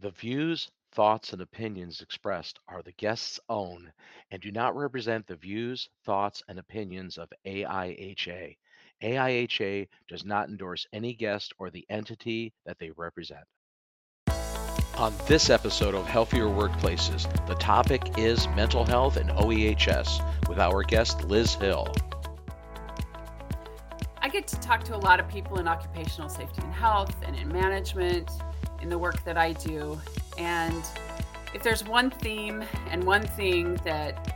The views, thoughts, and opinions expressed are the guest's own and do not represent the views, thoughts, and opinions of AIHA. AIHA does not endorse any guest or the entity that they represent. On this episode of Healthier Workplaces, the topic is mental health and OEHS with our guest Liz Hill. I get to talk to a lot of people in occupational safety and health and in management in the work that I do. And if there's one theme and one thing that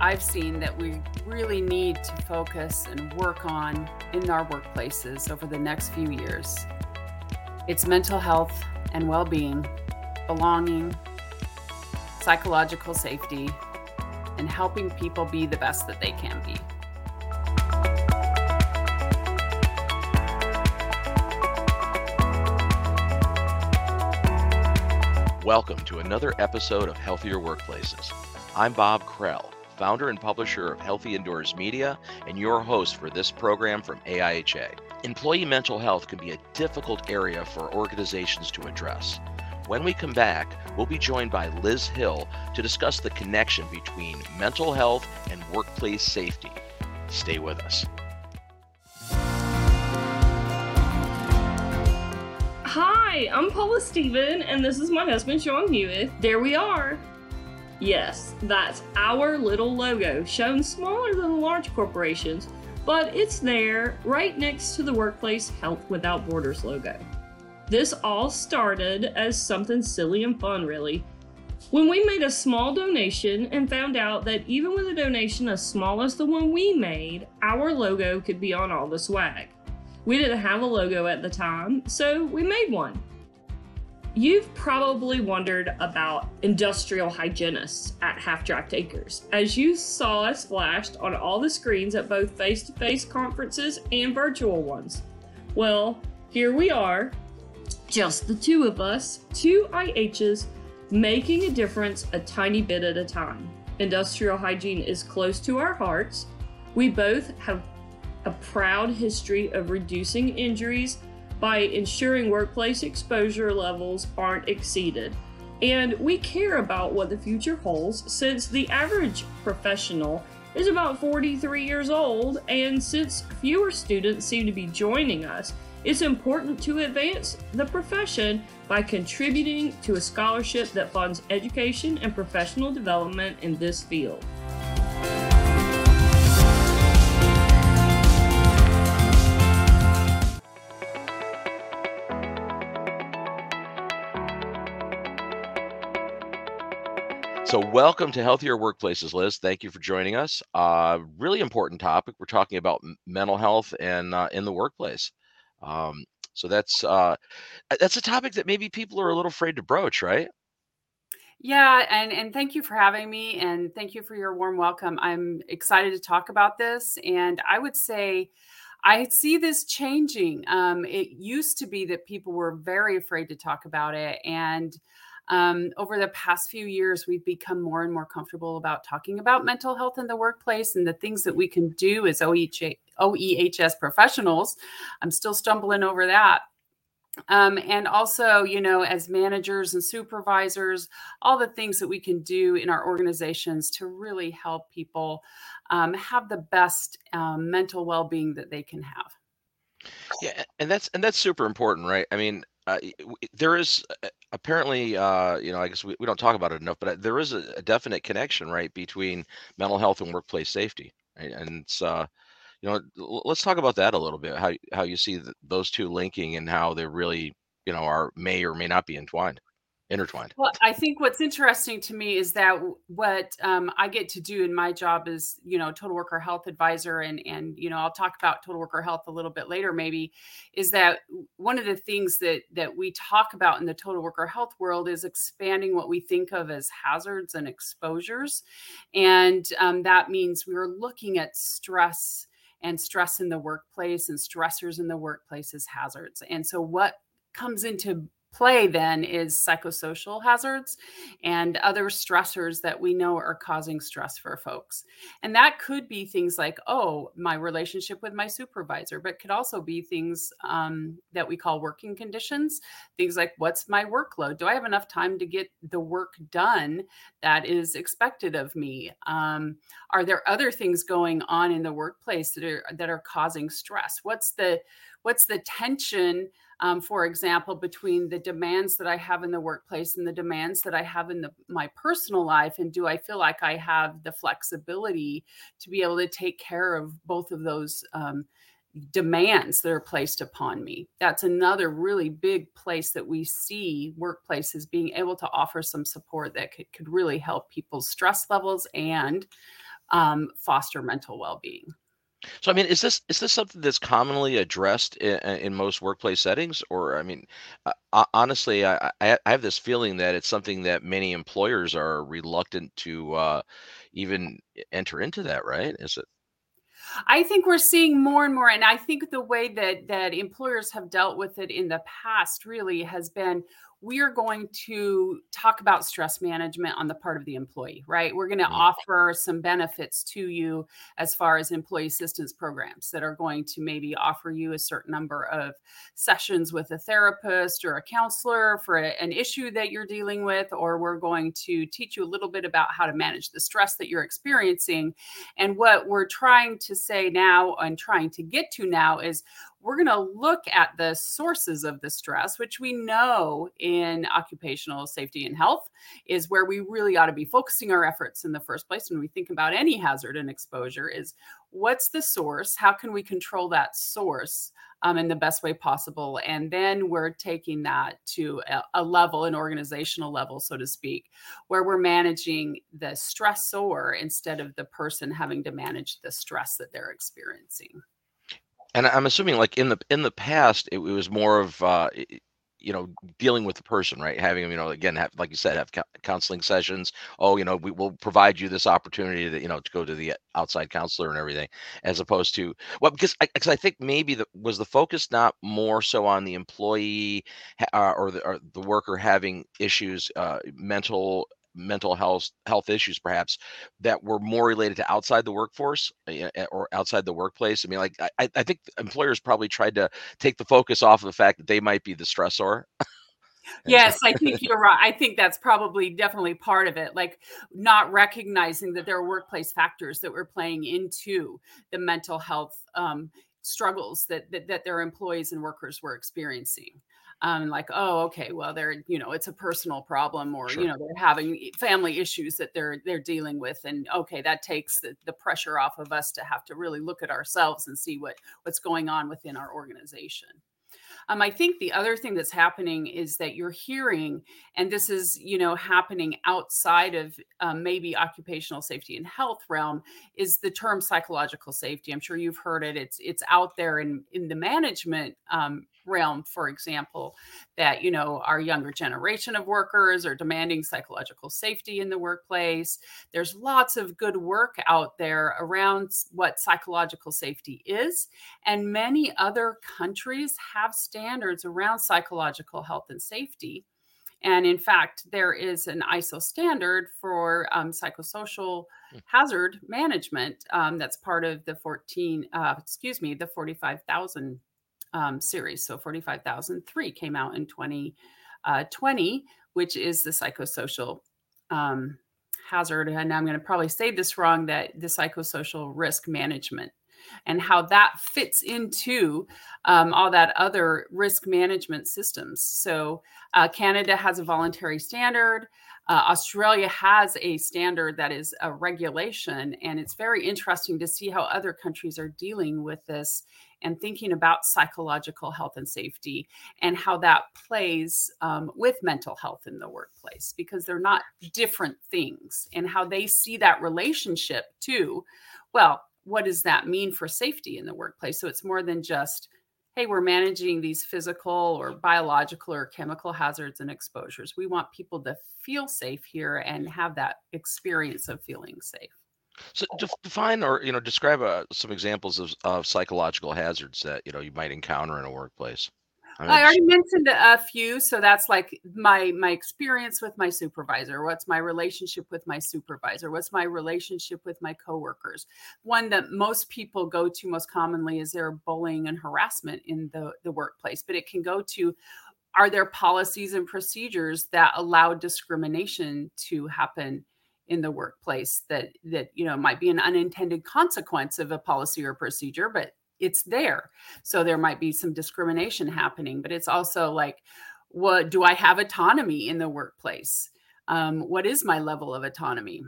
I've seen that we really need to focus and work on in our workplaces over the next few years, it's mental health and well being, belonging, psychological safety, and helping people be the best that they can be. Welcome to another episode of Healthier Workplaces. I'm Bob Krell, founder and publisher of Healthy Indoors Media, and your host for this program from AIHA. Employee mental health can be a difficult area for organizations to address. When we come back, we'll be joined by Liz Hill to discuss the connection between mental health and workplace safety. Stay with us. Hi, I'm Paula Steven, and this is my husband, Sean Hewitt. There we are. Yes, that's our little logo, shown smaller than the large corporations, but it's there right next to the Workplace Health Without Borders logo. This all started as something silly and fun, really. When we made a small donation and found out that even with a donation as small as the one we made, our logo could be on all the swag. We didn't have a logo at the time, so we made one. You've probably wondered about industrial hygienists at Half Draft Acres, as you saw us flashed on all the screens at both face to face conferences and virtual ones. Well, here we are, just the two of us, two IHs, making a difference a tiny bit at a time. Industrial hygiene is close to our hearts. We both have a proud history of reducing injuries by ensuring workplace exposure levels aren't exceeded. And we care about what the future holds since the average professional is about 43 years old, and since fewer students seem to be joining us, it's important to advance the profession by contributing to a scholarship that funds education and professional development in this field. So, welcome to Healthier Workplaces, Liz. Thank you for joining us. Uh, really important topic. We're talking about mental health and uh, in the workplace. Um, so that's uh, that's a topic that maybe people are a little afraid to broach, right? Yeah, and and thank you for having me, and thank you for your warm welcome. I'm excited to talk about this, and I would say. I see this changing. Um, it used to be that people were very afraid to talk about it, and um, over the past few years, we've become more and more comfortable about talking about mental health in the workplace and the things that we can do as OEH, OEHS professionals. I'm still stumbling over that. Um, and also, you know, as managers and supervisors, all the things that we can do in our organizations to really help people um, have the best um, mental well-being that they can have. Yeah, and that's and that's super important, right? I mean, uh, there is uh, apparently, uh, you know, I guess we, we don't talk about it enough, but uh, there is a, a definite connection, right, between mental health and workplace safety. Right? And it's, uh, you know, let's talk about that a little bit. How how you see those two linking and how they really, you know, are may or may not be entwined intertwined. Well, I think what's interesting to me is that what um, I get to do in my job is, you know, total worker health advisor, and and you know, I'll talk about total worker health a little bit later, maybe, is that one of the things that that we talk about in the total worker health world is expanding what we think of as hazards and exposures, and um, that means we are looking at stress and stress in the workplace and stressors in the workplace as hazards, and so what comes into play then is psychosocial hazards and other stressors that we know are causing stress for folks. And that could be things like, oh, my relationship with my supervisor, but could also be things um, that we call working conditions. Things like, what's my workload? Do I have enough time to get the work done that is expected of me? Um, are there other things going on in the workplace that are that are causing stress? What's the what's the tension um, for example, between the demands that I have in the workplace and the demands that I have in the, my personal life? And do I feel like I have the flexibility to be able to take care of both of those um, demands that are placed upon me? That's another really big place that we see workplaces being able to offer some support that could, could really help people's stress levels and um, foster mental well being. So I mean, is this is this something that's commonly addressed in, in most workplace settings, or I mean, uh, honestly, I, I have this feeling that it's something that many employers are reluctant to uh, even enter into that. Right? Is it? I think we're seeing more and more, and I think the way that that employers have dealt with it in the past really has been we are going to talk about stress management on the part of the employee, right? We're going to mm-hmm. offer some benefits to you as far as employee assistance programs that are going to maybe offer you a certain number of sessions with a therapist or a counselor for a, an issue that you're dealing with, or we're going to teach you a little bit about how to manage the stress that you're experiencing. And what we're trying to say now and trying to get to now is we're going to look at the sources of the stress, which we know in occupational safety and health is where we really ought to be focusing our efforts in the first place when we think about any hazard and exposure is what's the source? How can we control that source um, in the best way possible? And then we're taking that to a, a level, an organizational level, so to speak, where we're managing the stressor instead of the person having to manage the stress that they're experiencing and I'm assuming like in the in the past it, it was more of uh, you know dealing with the person right? Having them you know again have like you said have counseling sessions. Oh you know we will provide you this opportunity to you know to go to the outside counselor and everything as opposed to well because I, cause I think maybe the was the focus not more so on the employee uh, or the or the worker having issues uh, mental mental health health issues perhaps that were more related to outside the workforce eh, eh, or outside the workplace. I mean like i, I think employers probably tried to take the focus off of the fact that they might be the stressor. Yes i think you're right. I think that's probably definitely part of it like not recognizing that there are workplace factors that were playing into the mental health um, struggles that, that, that their employees and workers were experiencing um, like oh okay well they're you know it's a personal problem or sure. you know they're having family issues that they're they're dealing with and okay that takes the, the pressure off of us to have to really look at ourselves and see what what's going on within our organization um, I think the other thing that's happening is that you're hearing, and this is, you know, happening outside of um, maybe occupational safety and health realm, is the term psychological safety. I'm sure you've heard it. It's it's out there in in the management um, realm, for example, that, you know, our younger generation of workers are demanding psychological safety in the workplace. There's lots of good work out there around what psychological safety is. And many other countries have standards around psychological health and safety. And in fact, there is an ISO standard for um, psychosocial hmm. hazard management um, that's part of the 14, uh, excuse me, the 45,000 um, series. So 45,003 came out in 2020, uh, which is the psychosocial um, hazard. And I'm going to probably say this wrong that the psychosocial risk management and how that fits into um, all that other risk management systems. So uh, Canada has a voluntary standard. Uh, Australia has a standard that is a regulation, and it's very interesting to see how other countries are dealing with this and thinking about psychological health and safety and how that plays um, with mental health in the workplace because they're not different things and how they see that relationship too. Well, what does that mean for safety in the workplace? So it's more than just, hey, we're managing these physical or biological or chemical hazards and exposures. We want people to feel safe here and have that experience of feeling safe. So define or you know describe uh, some examples of, of psychological hazards that you know you might encounter in a workplace. I, already mentioned a few, so that's like my my experience with my supervisor. What's my relationship with my supervisor? What's my relationship with my coworkers? One that most people go to most commonly is there bullying and harassment in the the workplace, but it can go to are there policies and procedures that allow discrimination to happen in the workplace that that you know might be an unintended consequence of a policy or procedure but it's there. So there might be some discrimination happening but it's also like what do i have autonomy in the workplace? Um, what is my level of autonomy?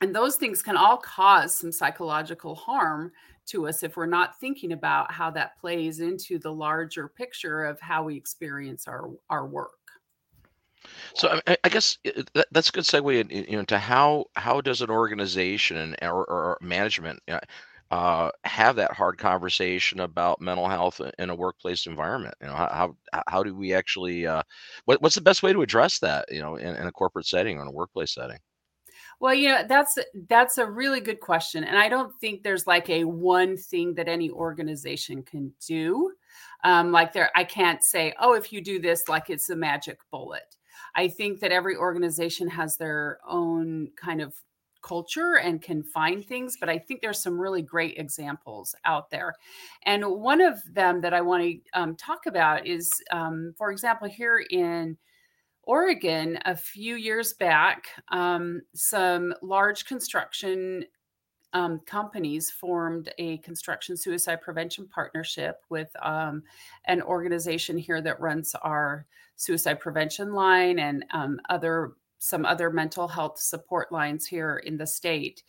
And those things can all cause some psychological harm to us if we're not thinking about how that plays into the larger picture of how we experience our our work. So I, guess that's a good segue in, you know, to how how does an organization or, or management uh, have that hard conversation about mental health in a workplace environment? You know, how how, how do we actually uh, what, what's the best way to address that? You know, in, in a corporate setting or in a workplace setting? Well, you know, that's that's a really good question. And I don't think there's like a one thing that any organization can do. Um, like there, I can't say, oh, if you do this, like it's a magic bullet. I think that every organization has their own kind of culture and can find things but i think there's some really great examples out there. And one of them that i want to um, talk about is um, for example here in oregon a few years back um, some large construction um, companies formed a construction suicide prevention partnership with um, an organization here that runs our suicide prevention line and um, other some other mental health support lines here in the state.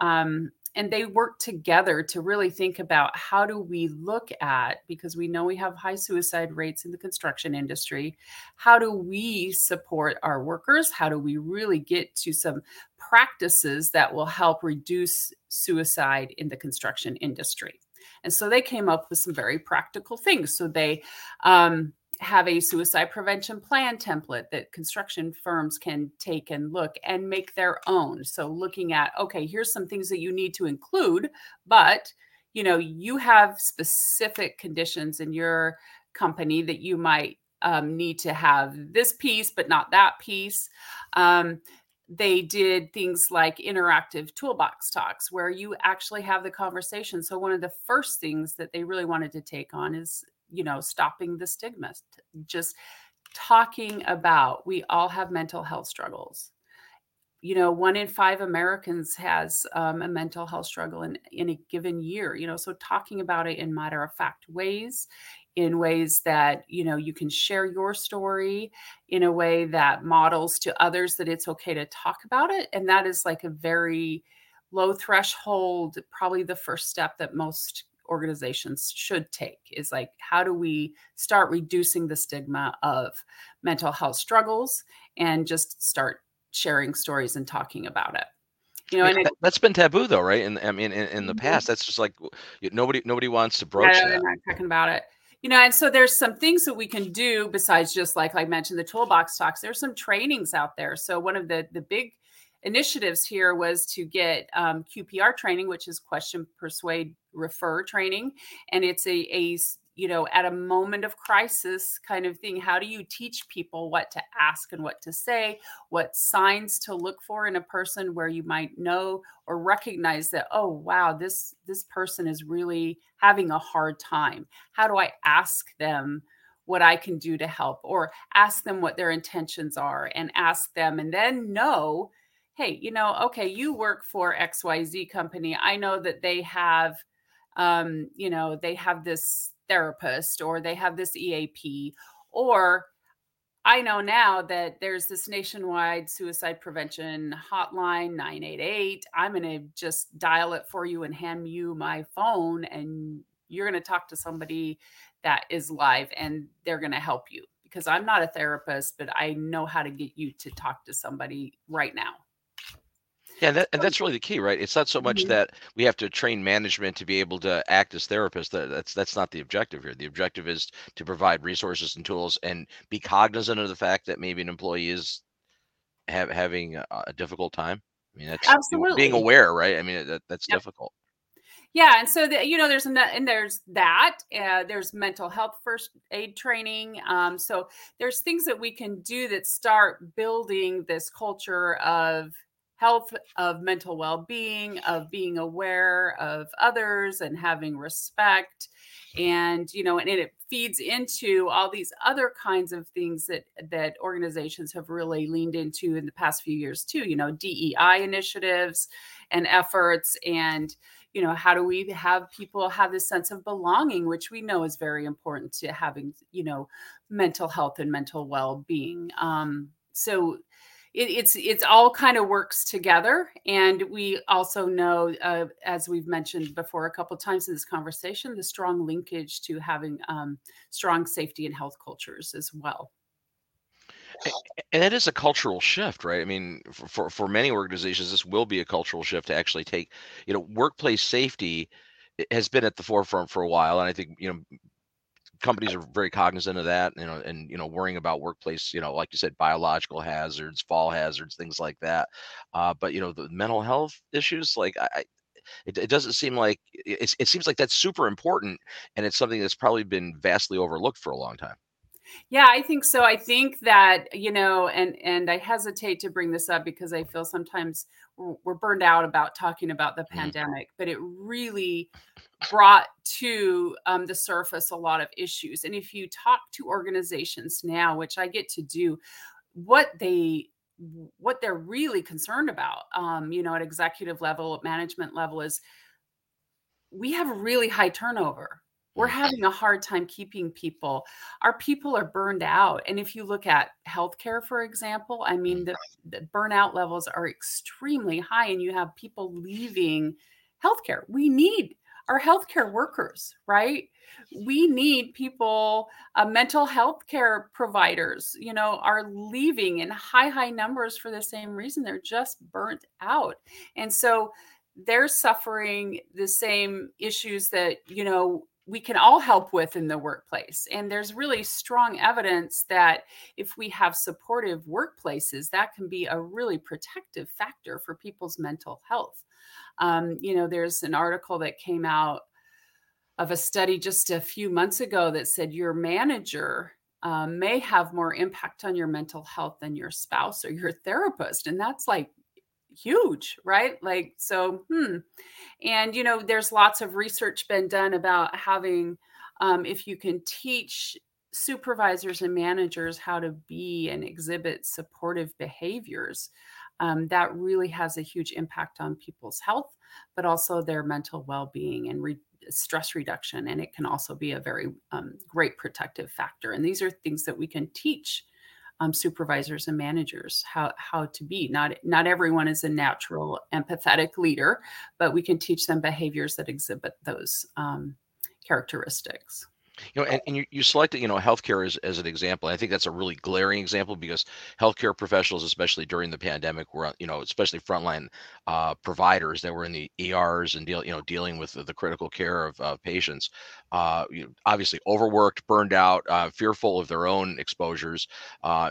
Um, and they work together to really think about how do we look at because we know we have high suicide rates in the construction industry how do we support our workers how do we really get to some practices that will help reduce suicide in the construction industry and so they came up with some very practical things so they um, have a suicide prevention plan template that construction firms can take and look and make their own. So looking at okay, here's some things that you need to include, but you know, you have specific conditions in your company that you might um, need to have this piece, but not that piece. Um, they did things like interactive toolbox talks where you actually have the conversation. So, one of the first things that they really wanted to take on is you know, stopping the stigma, just talking about we all have mental health struggles. You know, one in five Americans has um, a mental health struggle in, in a given year, you know, so talking about it in matter of fact ways, in ways that, you know, you can share your story in a way that models to others that it's okay to talk about it. And that is like a very low threshold, probably the first step that most organizations should take is like how do we start reducing the stigma of mental health struggles and just start sharing stories and talking about it you know, that's been taboo though, right? And I mean, in, in, the mm-hmm. past, that's just like nobody nobody wants to broach yeah, that. Not talking about it, you know. And so there's some things that we can do besides just like I mentioned the toolbox talks. There's some trainings out there. So one of the the big initiatives here was to get um, QPR training, which is question, persuade, refer training, and it's a, a you know at a moment of crisis kind of thing. How do you teach people what to ask and what to say? What signs to look for in a person where you might know or recognize that oh wow this this person is really having a hard time. How do i ask them what i can do to help? Or ask them what their intentions are and ask them and then know hey, you know, okay, you work for XYZ company. I know that they have, um, you know, they have this therapist or they have this EAP, or I know now that there's this nationwide suicide prevention hotline 988. I'm going to just dial it for you and hand you my phone, and you're going to talk to somebody that is live and they're going to help you because I'm not a therapist, but I know how to get you to talk to somebody right now. Yeah, that, and that's really the key, right? It's not so much mm-hmm. that we have to train management to be able to act as therapists. That, that's that's not the objective here. The objective is to provide resources and tools and be cognizant of the fact that maybe an employee is have, having a, a difficult time. I mean, that's absolutely being aware, right? I mean, that, that's yep. difficult. Yeah, and so the, you know, there's and there's that. Uh, there's mental health first aid training. Um, so there's things that we can do that start building this culture of health, of mental well-being, of being aware of others, and having respect. And you know, and it feeds into all these other kinds of things that that organizations have really leaned into in the past few years too. You know, DEI initiatives and efforts and you know how do we have people have this sense of belonging which we know is very important to having you know mental health and mental well-being um, so it, it's it's all kind of works together and we also know uh, as we've mentioned before a couple times in this conversation the strong linkage to having um, strong safety and health cultures as well and that is a cultural shift, right? I mean, for, for, for many organizations, this will be a cultural shift to actually take, you know, workplace safety has been at the forefront for a while, and I think you know companies are very cognizant of that, you know, and you know, worrying about workplace, you know, like you said, biological hazards, fall hazards, things like that. Uh, but you know, the mental health issues, like I, it, it doesn't seem like it, it seems like that's super important, and it's something that's probably been vastly overlooked for a long time. Yeah, I think so. I think that, you know, and and I hesitate to bring this up because I feel sometimes we're, burned out about talking about the mm-hmm. pandemic, but it really brought to um, the surface a lot of issues. And if you talk to organizations now, which I get to do, what they what they're really concerned about, um, you know, at executive level, at management level, is we have really high turnover we're having a hard time keeping people. Our people are burned out. And if you look at healthcare, for example, I mean, the, the burnout levels are extremely high, and you have people leaving healthcare. We need our healthcare workers, right? We need people, uh, mental health care providers, you know, are leaving in high, high numbers for the same reason. They're just burnt out. And so they're suffering the same issues that, you know, we can all help with in the workplace. And there's really strong evidence that if we have supportive workplaces, that can be a really protective factor for people's mental health. Um, you know, there's an article that came out of a study just a few months ago that said your manager um, may have more impact on your mental health than your spouse or your therapist. And that's like huge, right? Like, so, hmm. And, you know, there's lots of research been done about having, um, if you can teach supervisors and managers how to be and exhibit supportive behaviors, um, that really has a huge impact on people's health, but also their mental well being and re- stress reduction. And it can also be a very um, great protective factor. And these are things that we can teach um, supervisors and managers how how to be. Not not everyone is a natural empathetic leader, but we can teach them behaviors that exhibit those um, characteristics you know and, and you, you selected you know healthcare as, as an example i think that's a really glaring example because healthcare professionals especially during the pandemic were you know especially frontline uh, providers that were in the ers and deal you know dealing with the, the critical care of uh, patients uh, you know, obviously overworked burned out uh, fearful of their own exposures uh,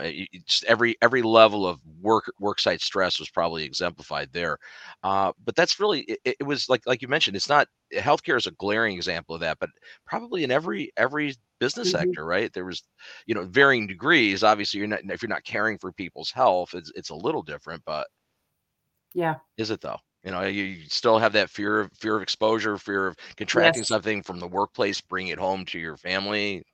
every every level of work work site stress was probably exemplified there uh, but that's really it, it was like like you mentioned it's not healthcare is a glaring example of that, but probably in every every business mm-hmm. sector, right? There was, you know, varying degrees. Obviously, you're not if you're not caring for people's health, it's it's a little different, but yeah, is it though? You know, you still have that fear of fear of exposure, fear of contracting yes. something from the workplace, bring it home to your family.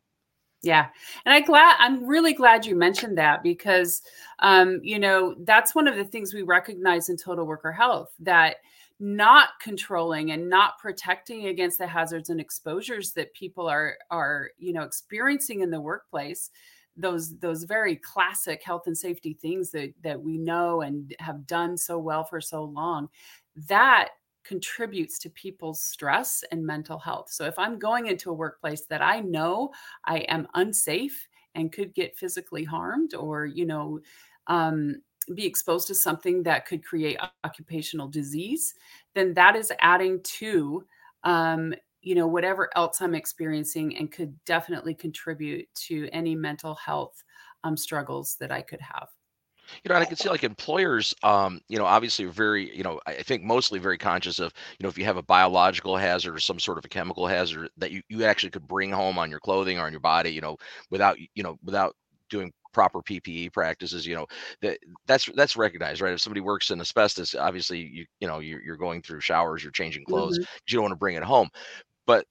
Yeah. And I glad I'm really glad you mentioned that because um, you know, that's one of the things we recognize in total worker health that not controlling and not protecting against the hazards and exposures that people are are you know experiencing in the workplace those those very classic health and safety things that that we know and have done so well for so long that contributes to people's stress and mental health. So if i'm going into a workplace that i know i am unsafe and could get physically harmed or you know um, be exposed to something that could create occupational disease, then that is adding to um, you know whatever else I'm experiencing and could definitely contribute to any mental health um, struggles that I could have. You know, and I can see like employers, um, you know, obviously very, you know, I think mostly very conscious of, you know, if you have a biological hazard or some sort of a chemical hazard that you, you actually could bring home on your clothing or on your body, you know, without, you know, without doing proper PPE practices, you know, that that's that's recognized, right? If somebody works in asbestos, obviously you you know you're, you're going through showers, you're changing clothes, mm-hmm. you don't want to bring it home. But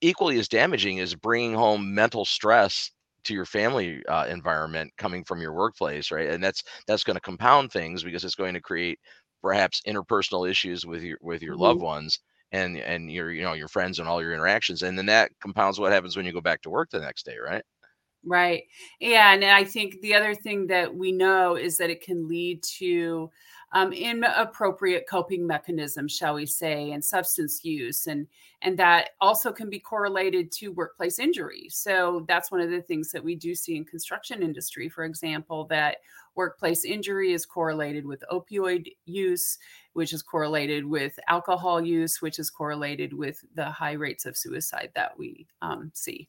equally as damaging is bringing home mental stress to your family uh, environment coming from your workplace, right? And that's that's going to compound things because it's going to create perhaps interpersonal issues with your with your mm-hmm. loved ones and and your you know your friends and all your interactions, and then that compounds what happens when you go back to work the next day, right? Right. Yeah, and I think the other thing that we know is that it can lead to um, inappropriate coping mechanisms, shall we say, and substance use, and and that also can be correlated to workplace injury. So that's one of the things that we do see in construction industry, for example, that workplace injury is correlated with opioid use, which is correlated with alcohol use, which is correlated with the high rates of suicide that we um, see.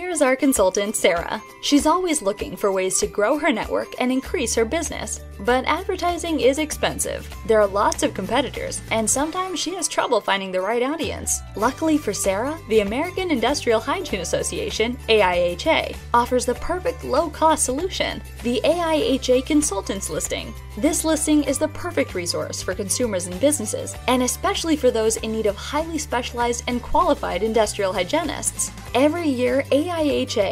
Here's our consultant, Sarah. She's always looking for ways to grow her network and increase her business. But advertising is expensive. There are lots of competitors, and sometimes she has trouble finding the right audience. Luckily for Sarah, the American Industrial Hygiene Association, AIHA, offers the perfect low cost solution the AIHA Consultants Listing. This listing is the perfect resource for consumers and businesses, and especially for those in need of highly specialized and qualified industrial hygienists. Every year, AIHA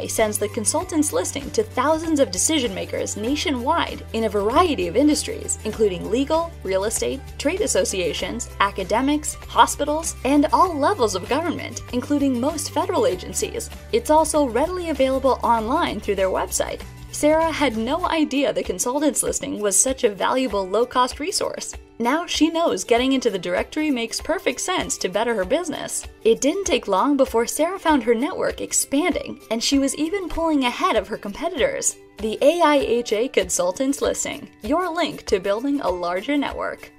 sends the consultants listing to thousands of decision makers nationwide in a variety of industries, including legal, real estate, trade associations, academics, hospitals, and all levels of government, including most federal agencies. It's also readily available online through their website. Sarah had no idea the consultants listing was such a valuable low cost resource. Now she knows getting into the directory makes perfect sense to better her business. It didn't take long before Sarah found her network expanding, and she was even pulling ahead of her competitors. The AIHA Consultants listing, your link to building a larger network.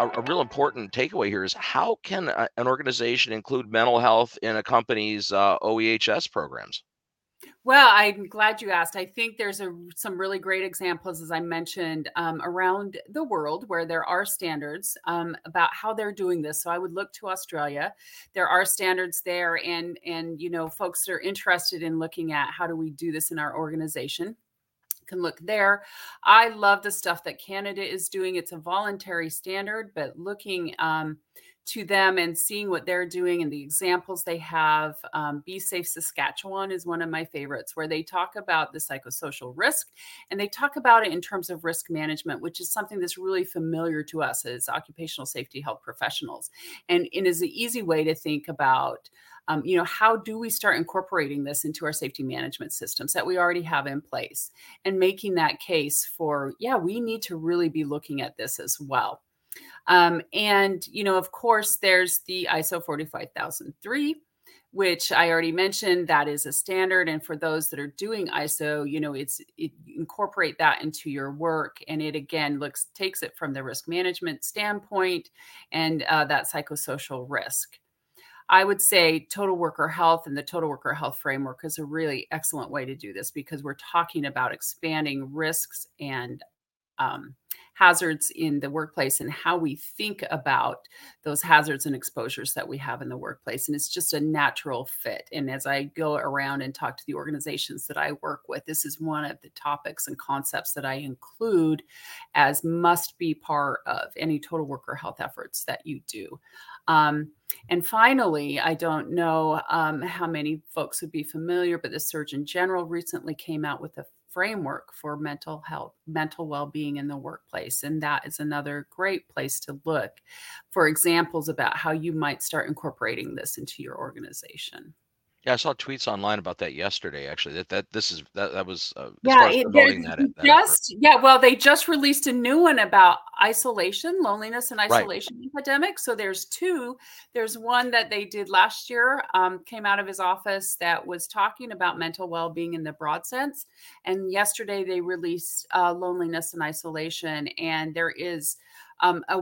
A, a, real important takeaway here is how can a, an organization include mental health in a company's uh, OEHS programs? Well, I'm glad you asked. I think there's a, some really great examples, as I mentioned, um, around the world where there are standards um, about how they're doing this. So I would look to Australia. There are standards there, and and you know, folks are interested in looking at how do we do this in our organization can look there. I love the stuff that Canada is doing. It's a voluntary standard, but looking um, to them and seeing what they're doing and the examples they have. Um, Be Safe Saskatchewan is one of my favorites, where they talk about the psychosocial risk and they talk about it in terms of risk management, which is something that's really familiar to us as occupational safety health professionals. And it is an easy way to think about um, you know how do we start incorporating this into our safety management systems that we already have in place? And making that case for yeah we need to really be looking at this as well. Um, and you know of course there's the iso 45003 which I already mentioned that is a standard. And for those that are doing ISO you know it's it, incorporate that into your work. And it again looks takes it from the risk management standpoint and uh, that psychosocial risk I would say total worker health and the total worker health framework is a really excellent way to do this because we're talking about expanding risks and um, hazards in the workplace and how we think about those hazards and exposures that we have in the workplace. And it's just a natural fit. And as I go around and talk to the organizations that I work with, this is one of the topics and concepts that I include as must be part of any total worker health efforts that you do. Um, and finally, I don't know um, how many folks would be familiar, but the Surgeon General recently came out with a framework for mental health, mental well being in the workplace. And that is another great place to look for examples about how you might start incorporating this into your organization. Yeah, I saw tweets online about that yesterday. Actually, that that this is that that was uh, Yeah, it, promoting there's that, that effort. just yeah. Well, they just released a new one about isolation, loneliness, and Right. isolation epidemic. So there's two. There's one that they did last year, um, came out of his office that was talking about mental well-being in the broad sense, and yesterday they released uh, loneliness and isolation, and there is um, a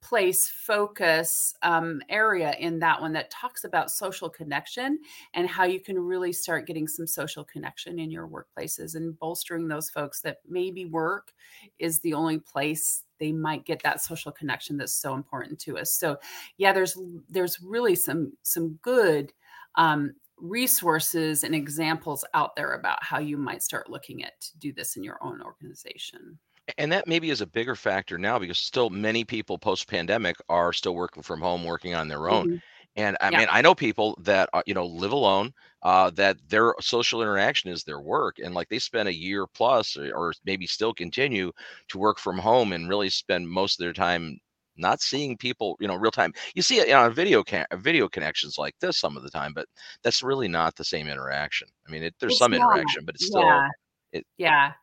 workplace focus um, area in that one that talks about social connection and how you can really start getting some social connection in your workplaces and bolstering those folks that maybe work is the only place they might get that social connection that's so important to us. So yeah there's there's really some some good um, resources and examples out there about how you might start looking at to do this in your own organization And that maybe is a bigger factor now because still many people post pandemic are still working from home, working on their own. Mhm. And I Yeah. mean, I know people that uh, you know live alone, uh, that their social interaction is their work, and like they spend a year plus, or, or maybe still continue to work from home and really spend most of their time not seeing people, you know, real time. You see it on video can video connections like this some of the time, but that's really not the same interaction. I mean, it, there's It's some not. interaction, but it's still Yeah. it- Yeah.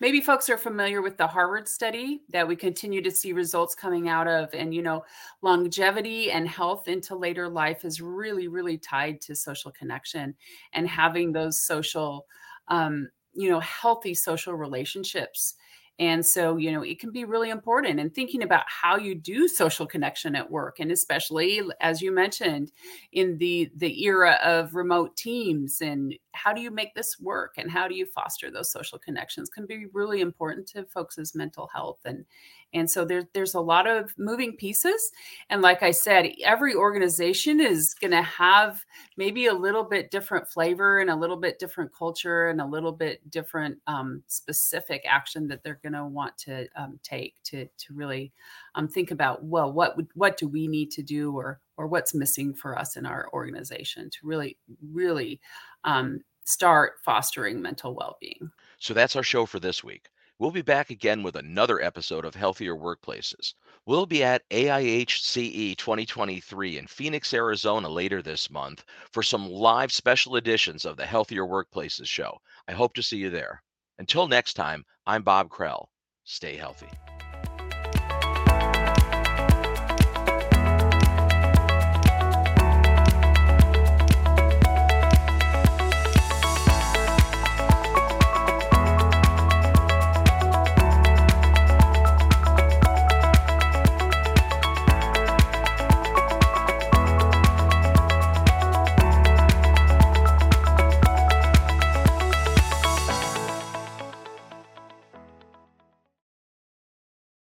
Maybe folks are familiar with the Harvard study that we continue to see results coming out of. And, you know, longevity and health into later life is really, really tied to social connection and having those social, um, you know, healthy social relationships. And so, you know, it can be really important and thinking about how you do social connection at work. And especially, as you mentioned, in the the era of remote teams and how do you make this work and how do you foster those social connections can be really important to folks' mental health and and so there's there's a lot of moving pieces and like i said every organization is going to have maybe a little bit different flavor and a little bit different culture and a little bit different um, specific action that they're going to want to um, take to to really um, think about well what would what do we need to do or or what's missing for us in our organization to really really um, start fostering mental well-being So that's our show for this week. We'll be back again with another episode of Healthier Workplaces. We'll be at AIHCE 2023 in Phoenix, Arizona later this month for some live special editions of the Healthier Workplaces show. I hope to see you there. Until next time, I'm Bob Krell. Stay healthy.